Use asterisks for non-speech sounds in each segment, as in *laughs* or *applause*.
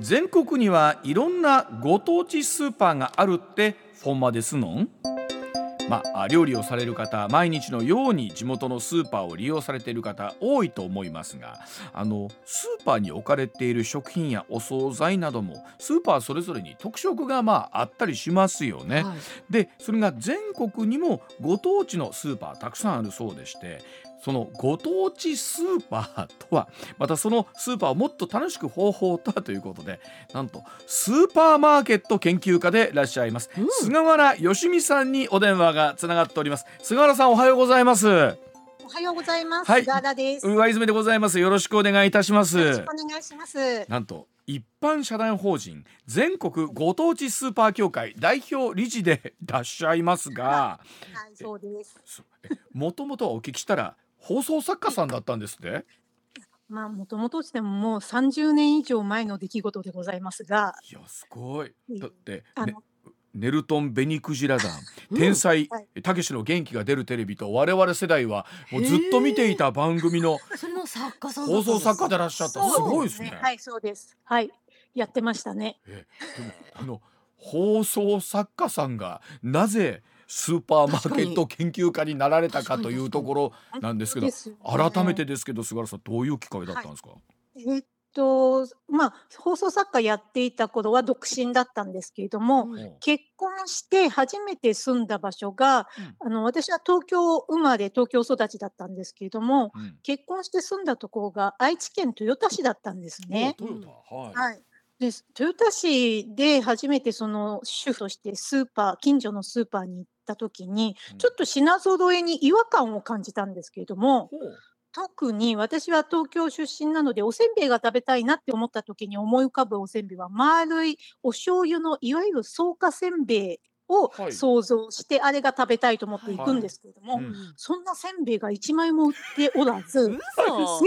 全国にはいろんなご当地スーパーがあるってほんまですのん？まあ、料理をされる方毎日のように地元のスーパーを利用されている方多いと思いますがあのスーパーに置かれている食品やお惣菜などもスーパーそれぞれに特色がまああったりしますよね。はいでそれが全国にもご当地のスーパーたくさんあるそうでしてそのご当地スーパーとはまたそのスーパーをもっと楽しく方法とはということでなんとスーパーマーケット研究家でいらっしゃいます、うん菅原義美さんにお電話がつながっております菅原さんおはようございますおはようございます。はいガーダです。よ上泉でございますよろしくお願いいたしますろしくお願いします。なんと一般社団法人全国ご当地スーパー協会代表理事でいらっしゃいますがはい、そうです。もともとはお聞きしたら放送作家さんだったんですって？まあ、もともとしてももう30年以上前の出来事でございますが、いやすごい。うんだって、あのね、ネルトン・ベニクジラ団うん。天才はい。たけしの元気が出るテレビと我々世代はもうずっと見ていた番組の *laughs* それの作家さんだ放送作家でいらっしゃった。すごいですね。はい、そうです。はい、やってましたね。えでもあの放送作家さんがなぜスーパーマーケット研究家になられたかというところなんですけどね。改めてですけど菅原さんどういうきっかけだったんですか、えっと、まあ、放送作家やっていた頃は独身だったんですけれども、うん。お結婚して初めて住んだ場所が、あの私は東京生まれ東京育ちだったんですけれどもうん。結婚して住んだところが愛知県豊田市だったんですね。はい、はい、で豊田市で初めてその主婦としてスーパー近所のスーパーに行った時にうん。ちょっと品揃えに違和感を感じたんですけれどもほう。特に私は東京出身なのでおせんべいが食べたいなって思った時に思い浮かぶおせんべいは丸いお醤油のいわゆる草加せんべいをはい。想像してあれが食べたいと思って行くんですけれども、はいうん。そんなせんべいが1枚も売っておらずせんべい嘘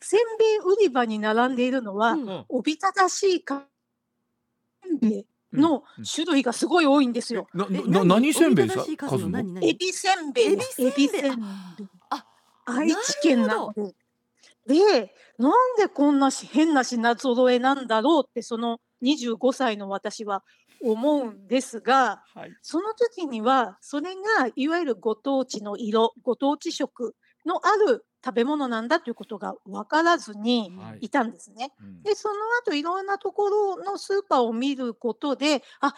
せんべい売り場に並んでいるのは、うん。うん。おびただしいかせんべいのうん種類がすごい多いんですよ。えなな何せんべいですかおびただしい数のエビせんべい。エエビせんべい。あ愛知県なので。で、なんでこんなし変な品揃えなんだろうって、その25歳の私は思うんですが、はいその時には、それがいわゆるご当地の色、ご当地色のある食べ物なんだということが分からずにはいいたんですね。うんで、その後いろんなところのスーパーを見ることで、あ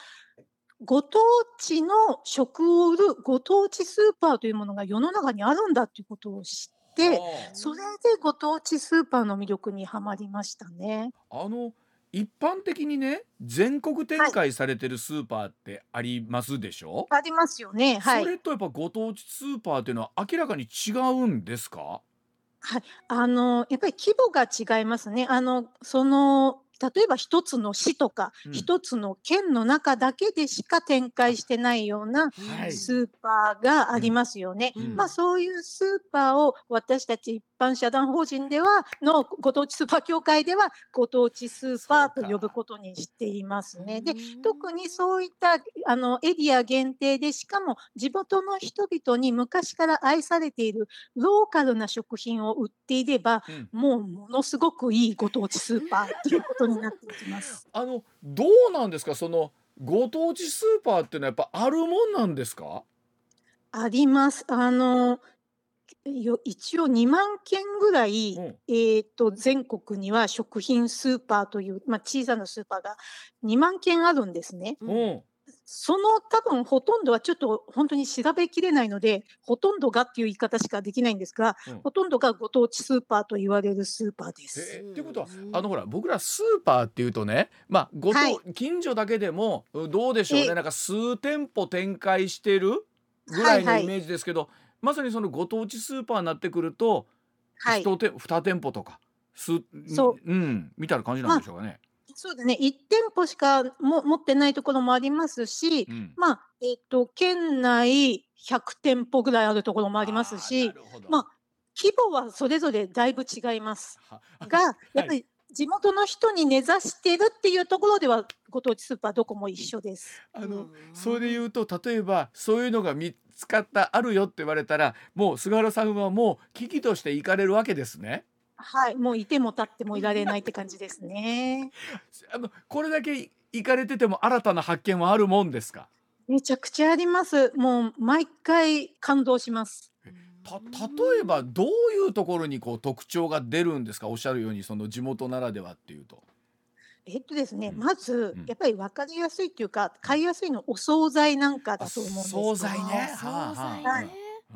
ご当地の食を売るご当地スーパーというものが世の中にあるんだということを知って、それでご当地スーパーの魅力にはまりましたね。あの一般的にね全国展開されてるスーパーってありますでしょ、ありますよね。はいそ。れとやっぱご当地スーパーっていうのは明らかに違うんですか？あのやっぱり規模が違いますね。あのその例えば一つの市とかうん。一、つの県の中だけでしか展開してないようなはい。スーパーがありますよね。うん。まあそういうスーパーを私たち一般社団法人ではのご当地スーパー協会ではご当地スーパーと呼ぶことにしていますね。で特にそういったあのエリア限定でしかも地元の人々に昔から愛されているローカルな食品を売っていればうんもうものすごくいいご当地スーパーということになっていきます。*laughs* あのどうなんですか？そのご当地スーパーっていうのはやっぱあるもんなんですか？あります。あのよ一応2万件ぐらい、うん。えー、と全国には食品スーパーという、まあ、小さなスーパーが2万件あるんですね。うん。うんその多分ほとんどはちょっと本当に調べきれないのでほとんどがっていう言い方しかできないんですが、うん。ほとんどがご当地スーパーと言われるスーパーです。えー。っていうことはうんあのほら僕らスーパーっていうとねまあごと、はい。近所だけでもうんどうでしょうね。えなんか数店舗展開してるぐらいのはいはい。イメージですけど、まさにそのご当地スーパーになってくると、はい、一店2店舗とかすそう。うんみたいな感じなんでしょうかね。そうですね。1店舗しかも持ってないところもありますし、うん。まあえっと県内100店舗ぐらいあるところもありますあーしまあ規模はそれぞれだいぶ違いますはがやっぱり地元の人に根ざしてるっていうところではご当地スーパーどこも一緒です。あのうんそれで言うと例えばそういうのが見つかったあるよって言われたらもう菅原さんはもう危機として行かれるわけですね。はい、もういても立ってもいられないって感じですね。*laughs* あのこれだけ行かれてても新たな発見はあるもんですか？めちゃくちゃあります。もう毎回感動します。た例えばどういうところにこう特徴が出るんですか？おっしゃるようにその地元ならではっていうと。えっとですね、うんまずうんやっぱり分かりやすいっていうか、買いやすいのお惣菜なんかだと思うんですけど。惣菜ね。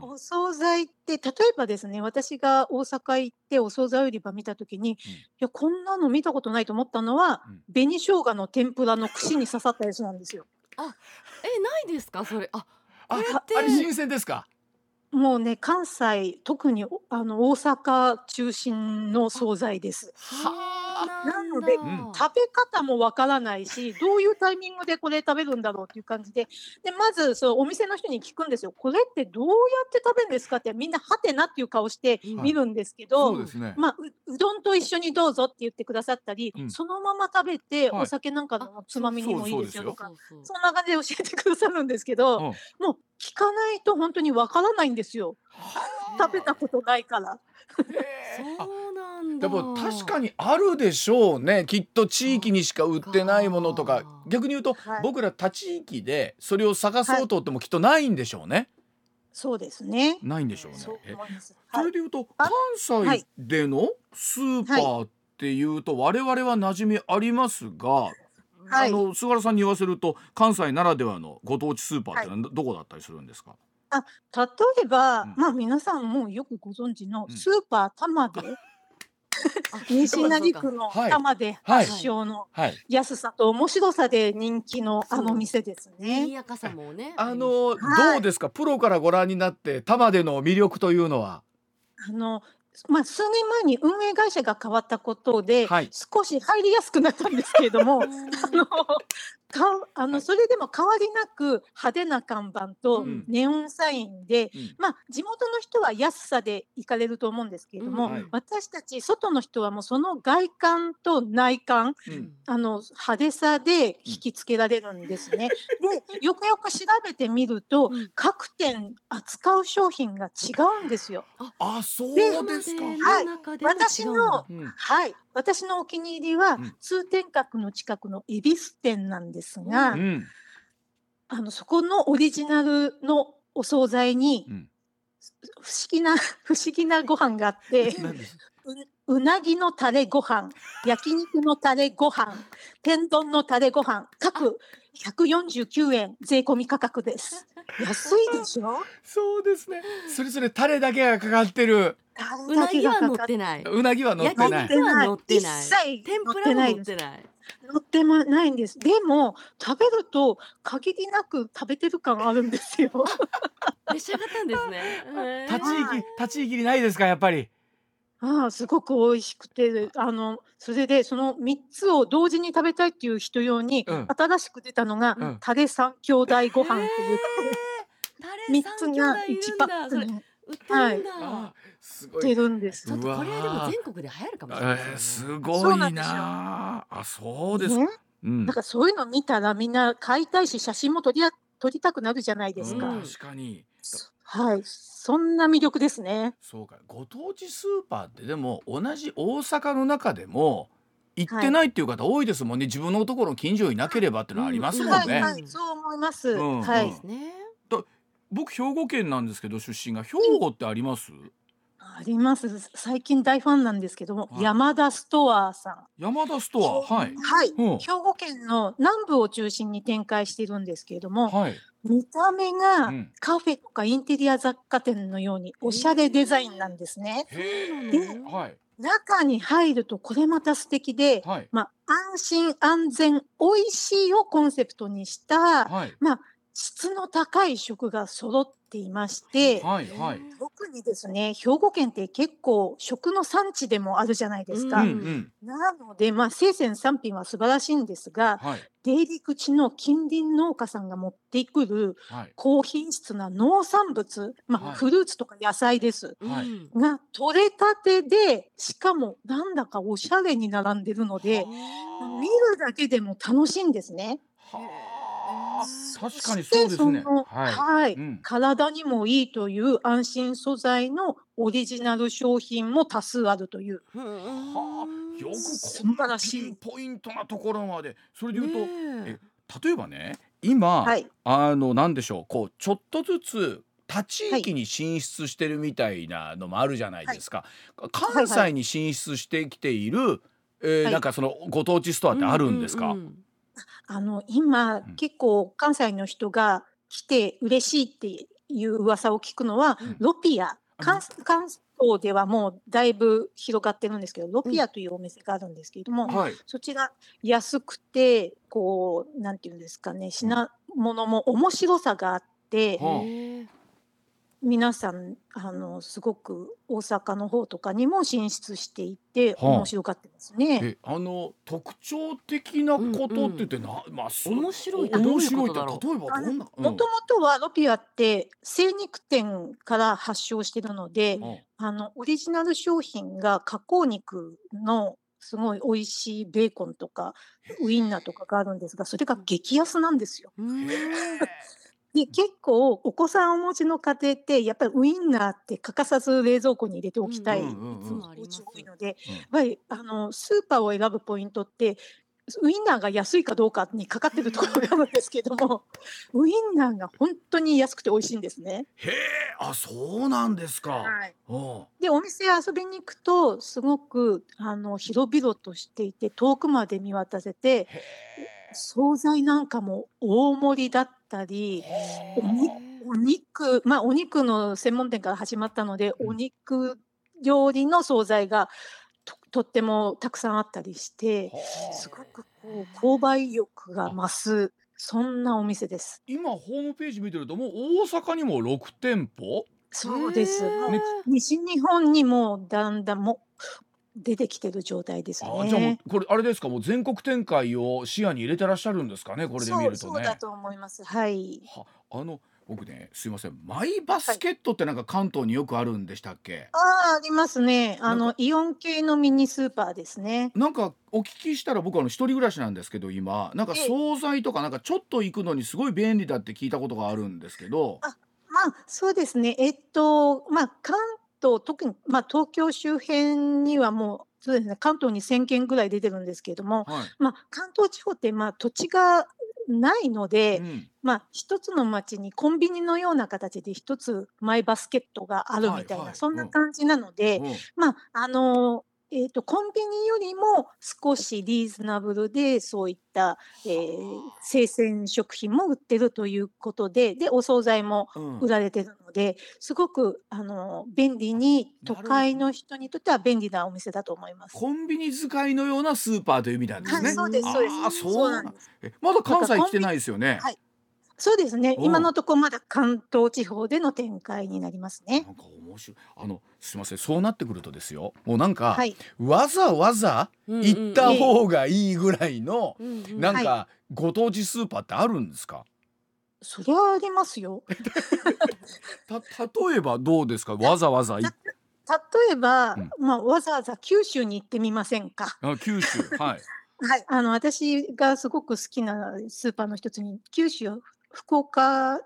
お惣菜って例えばですね、私が大阪行ってお惣菜売り場見たときに、いやこんなの見たことないと思ったのは、うん紅生姜の天ぷらの串に刺さったやつなんですよ。えないですか？それ。ああこれってあれ新鮮ですか？もうね、関西、特におあの大阪中心の惣菜です。はあなのでうん。食べ方もわからないし、*laughs* どういうタイミングでこれ食べるんだろうっていう感じで、でまずそうお店の人に聞くんですよ、これってどうやって食べるんですかって、みんなはてなっていう顔してうん。見るんですけそど。まあ、ううどんと一緒にどうぞって言ってくださったり、うんそのまま食べて、はい。お酒なんかのつまみにもいいですよとか、そんな感じで教えてくださるんですけど、うん。もう聞かないと本当にわからないんですよ。食べたことないから。でだ。も確かにあるでしょうね。きっと地域にしか売ってないものとか。逆に言うと、はい。僕ら他地域でそれを探そうとってもきっとないんでしょうね、そうですね。ないんでしょうね。そう。そはい。れで言うとあ関西でのスーパーっていうと我々は馴染みありますが、はい。あの菅原さんに言わせると関西ならではのご当地スーパーってのはどこだったりするんですか、例えば、うん。まあ皆さんもよくご存知のうん。スーパー玉で、あ西成区のはい玉ではい。発祥のはい。安さと面白さで人気のあの店です賑ね。やかさもね。あの、はい。どうですか？プロからご覧になって玉での魅力というのは。あのまあ、数年前に運営会社が変わったことで、はい。少し入りやすくなったんですけれども、*laughs* うん。あのかあのそれでも変わりなく派手な看板とうん。ネオンサインで、うん。まあ、地元の人は安さで行かれると思うんですけれども、うん。はい。私たち外の人はもうその外観と内観うん。あの派手さで引きつけられるんですね。*laughs* でよくよく調べてみると、うん。各店扱う商品が違うんですよ。あそうでですか、はい。私のうん。はい、私のお気に入りは、うん。通天閣の近くの恵比寿店なんですが、うん。あのそこのオリジナルのお惣菜にうん。不思議な *laughs* 不思議なご飯があってううなぎのタレご飯焼肉のタレご飯天丼のタレご飯各149円税込み価格です。安いでしょ？そうですね。それぞれタレだけがかかってる。タうなぎは乗ってない。うなぎは乗って焼ない。肉は乗ってない。一切天ぷらも乗ってない。です乗ってもないんです。でも食べると限りなく食べてる感あるんですよ。召し上がったんですね。*laughs* 立ち入はいり立ち入りないですかやっぱり？ああすごく美味しくてあのそれでその3つを同時に食べたいっていう人用に、うん新しく出たのが、うんタレ三兄弟ご飯っていう、タ3レつが弟い1るんだ。パックに売ってるんだ。あすごい。るんです。ちょ。っとこれはでも全国で流行るかもしえれないー、ですね。すごいそうなんですよ。なあそうですか、ね、うん。だからそういうの見たらみんな買いたいし写真も撮りや撮りたくなるじゃないですか。うん。確かに。はい、そんな魅力ですね。そうか。ご当地スーパーってでも同じ大阪の中でも行ってないっていう方多いですもんね、自分のところの近所になければっていうのはありますもんね、はい、はい、そう思います。うん。はい。うんね。僕兵庫県なんですけど出身が。兵庫ってあります？あります。最近大ファンなんですけども、はい。山田ストアさん。山田ストア？はい。はい。う。ん兵庫県の南部を中心に展開しているんですけれども、はい、見た目がうん。カフェとかインテリア雑貨店のようにおしゃれデザインなんですね。へでえはい。中に入るとこれまた素敵で、はい。まあ、安心安全美味しいをコンセプトにしたはい質の高い食が揃っていまして、はいはい。特にですね兵庫県って結構食の産地でもあるじゃないですか。うんうん。なので、まあ、生鮮産品は素晴らしいんですがはい。出入り口の近隣農家さんが持ってくるはい。高品質な農産物、まあはい。フルーツとか野菜です。はい。うんが取れたてでしかもなんだかおしゃれに並んでるので見るだけでも楽しいんですね。は確かにそうですね。はい。はい。うん。体にもいいという安心素材のオリジナル商品も多数あるという。はあ。よく素こんな晴らしいピンポイントなところまで。それで言うと、ね例えばね今、はい。あのなんでしょう。こうちょっとずつ他地域に進出してるみたいなのもあるじゃないですか、関西に進出してきている、えーはい。なんかそのご当地ストアってあるんですか、ううんあの今、ん。結構関西の人が来て嬉しいっていう噂を聞くのは、うん。ロピア。あ関関東ではもうだいぶ広がってるんですけどロピアというお店があるんですけれども、はい。そちら安くてこうなんていうんですかね品物も面白さがあって、はあ。へえ皆さんあのすごく大阪の方とかにも進出していて、はあ。面白がってますね。えあの特徴的なことって言ってな、まあす面白いってどういう面白いってことだろう例えばどんな、うん。もともとはロピアって精肉店から発祥してるので、うんあのオリジナル商品が加工肉のすごい美味しいベーコンとかウインナーとかがあるんですがそれが激安なんですよ。うんへ *laughs* で結構お子さんをお持ちの家庭ってやっぱりウインナーって欠かさず冷蔵庫に入れておきたいいつもお家多いので、うんやっぱりあのスーパーを選ぶポイントってウインナーが安いかどうかにかかってるところがあるんですけども *laughs* ウインナーが本当に安くて美味しいんですね。へえあそうなんですか、はい。う。んでお店遊びに行くとすごくあの広々としていて遠くまで見渡せてへ惣菜なんかも大盛りだったりえお肉まあお肉の専門店から始まったのでうん。お肉料理の惣菜がととってもたくさんあったりしてすごくこう購買意欲が増すそんなお店です。今ホームページ見てるともう大阪にも6店舗？そうです。ね西日本にもだんだんも出てきてる状態ですあじゃあもね。うこれあれですか？もう全国展開を視野に入れてらっしゃるんですかね？これで見るとねそうそうだ。と思います。はい。はあの僕ねすいませんマイバスケットってなんか関東によくあるんでしたっけ、ああ、ありますね。あのイオン系のミニスーパーですね。なんかお聞きしたら僕あの一人暮らしなんですけど今なんかええ惣菜とかなんかちょっと行くのにすごい便利だって聞いたことがあるんですけどまあそうですね。えっとまあ関東特にまあ東京周辺にはもうそうですね関東に1000件ぐらい出てるんですけれども、はい、まあ関東地方ってまあ土地がないので、うん。まあ一つの町にコンビニのような形で一つマイバスケットがあるみたいな、はいはい。そんな感じなので、うん。まああのえー、とコンビニよりも少しリーズナブルでそういった、えー生鮮食品も売ってるということででお惣菜もうん売られてるのですごくあの便利に都会の人にとっては便利なお店だと思います。コンビニ使いのようなスーパーという意味なんですね。はい、そうですそうですそうなんなんです。えまだ関西来てないですよね。はいそうですね。うん今のところまだ関東地方での展開になりますねな。んか面白い。あのすみません。そうなってくるとですよ。もうなんか、はい。わざわざ行った方がいいぐらいの、なんか、はご当地スーパーってあるんですか？*laughs* そりゃありますよ。*laughs* た例えばどうですか？わざわざい例えば、うんまあわざわざ九州に行ってみませんか？あ九州はい。*laughs* はい。あの私がすごく好きなスーパーの一つに九州福岡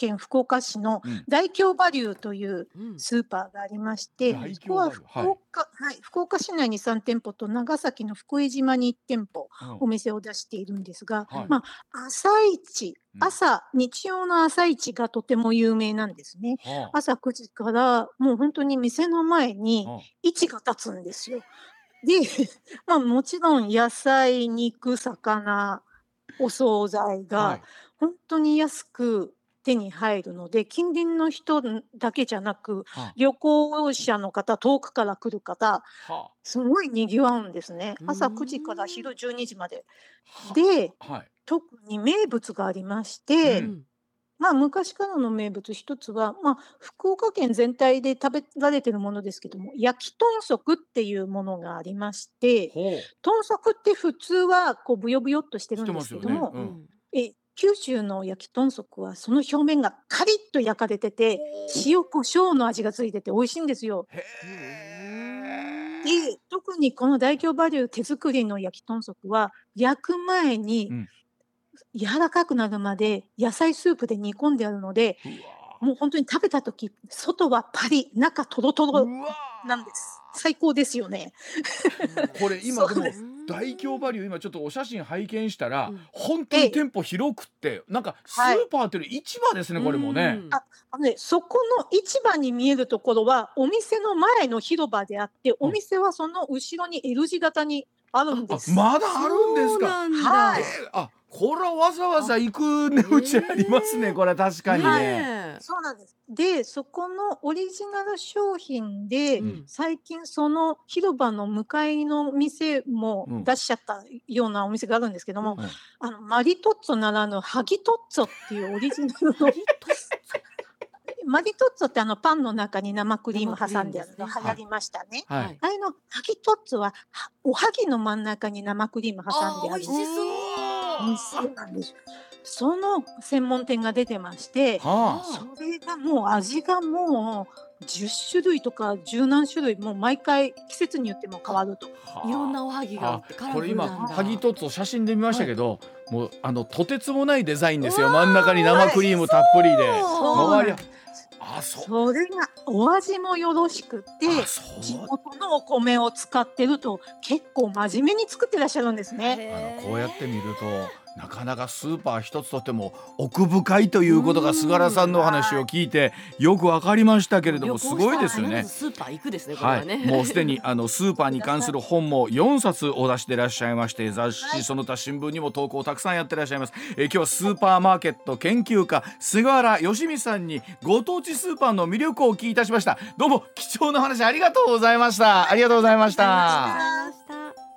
県福岡市のうん。大京バリューといううん。スーパーがありまして、大そこは京バリュー福岡、はい、福岡市内に3店舗と長崎の福江島に1店舗お店を出しているんですが、はい。まあ朝市うん。朝日曜の朝市がとても有名なんですね。は朝9時からもう本当に店の前にあは位置が立つんですよ。で、*laughs* まあ、もちろん野菜肉魚お惣菜あはい。が本当に安く手に入るので近隣の人だけじゃなくは旅行者の方遠くから来る方はすごいにぎわうんですね。朝うーん。9時から昼12時まで。はではい。特に名物がありまして、うん。まあ昔からの名物一つは、まあ、福岡県全体で食べられてるものですけども焼き豚足っていうものがありまして。豚足って普通はこうブヨブヨっとしてるんですけども、九州の焼き豚足はその表面がカリッと焼かれてて塩コショウの味がついてて美味しいんですよ。で特にこの大京バリュー手作りの焼き豚足は焼く前に、うん。柔らかくなるまで野菜スープで煮込んであるので、もう本当に食べた時外はパリ中トロトロなんです。最高ですよね。これ今でも *laughs* 大京バリュー今ちょっとお写真拝見したら、うん本当に店舗広くってなんかスーパーっていうより市場ですね、これもね。うんああのね、そこの市場に見えるところはお店の前の広場であって、お店はその後ろに L 字型にあるんあです。まだあるんですか？はいえーあこれはわざわざ行く値打ちありますね、えーこれは確かにね。ねそうなんです。で、そこのオリジナル商品で、うん。最近その広場の向かいの店もうん。出しちゃったようなお店があるんですけども、うん。あのマリトッツォならぬハギトッツォっていうオリジナルのマリトッツォ？ってあのパンの中に生クリーム挟んであるの流行りましたね。はい。はい。あれのハギトッツォははおはぎの真ん中に生クリーム挟んである。あー美味しそう美味しそうなんですよ。その専門店が出てまして、はあ。それがもう味がもう10種類とか十何種類もう毎回季節によっても変わると。い。ろんなおはぎがあってこれ今ルなんだハギトツォ写真で見ましたけど、もうあのとてつもない。デザインですよ真ん中に生クリームたっぷりで周りあそれがお味もよろしくて地元のお米を使ってると結構真面目に作ってらっしゃるんですね。あのこうやって見るとなかなかスーパー一つとっても奥深いということが菅原さんのお話を聞いてよくわかりましたけれどもすごいですよね。スーパー行くですねこれは、はい。ね、もうすでにあのスーパーに関する本も4冊お出しでいらっしゃいまして雑誌その他新聞にも投稿をたくさんやってらっしゃいます、えー今日はスーパーマーケット研究家菅原義美さんにご当地スーパーの魅力をお聞きいたしました。どうも貴重な話ありがとうございました。ありがとうございました。ありがとうございました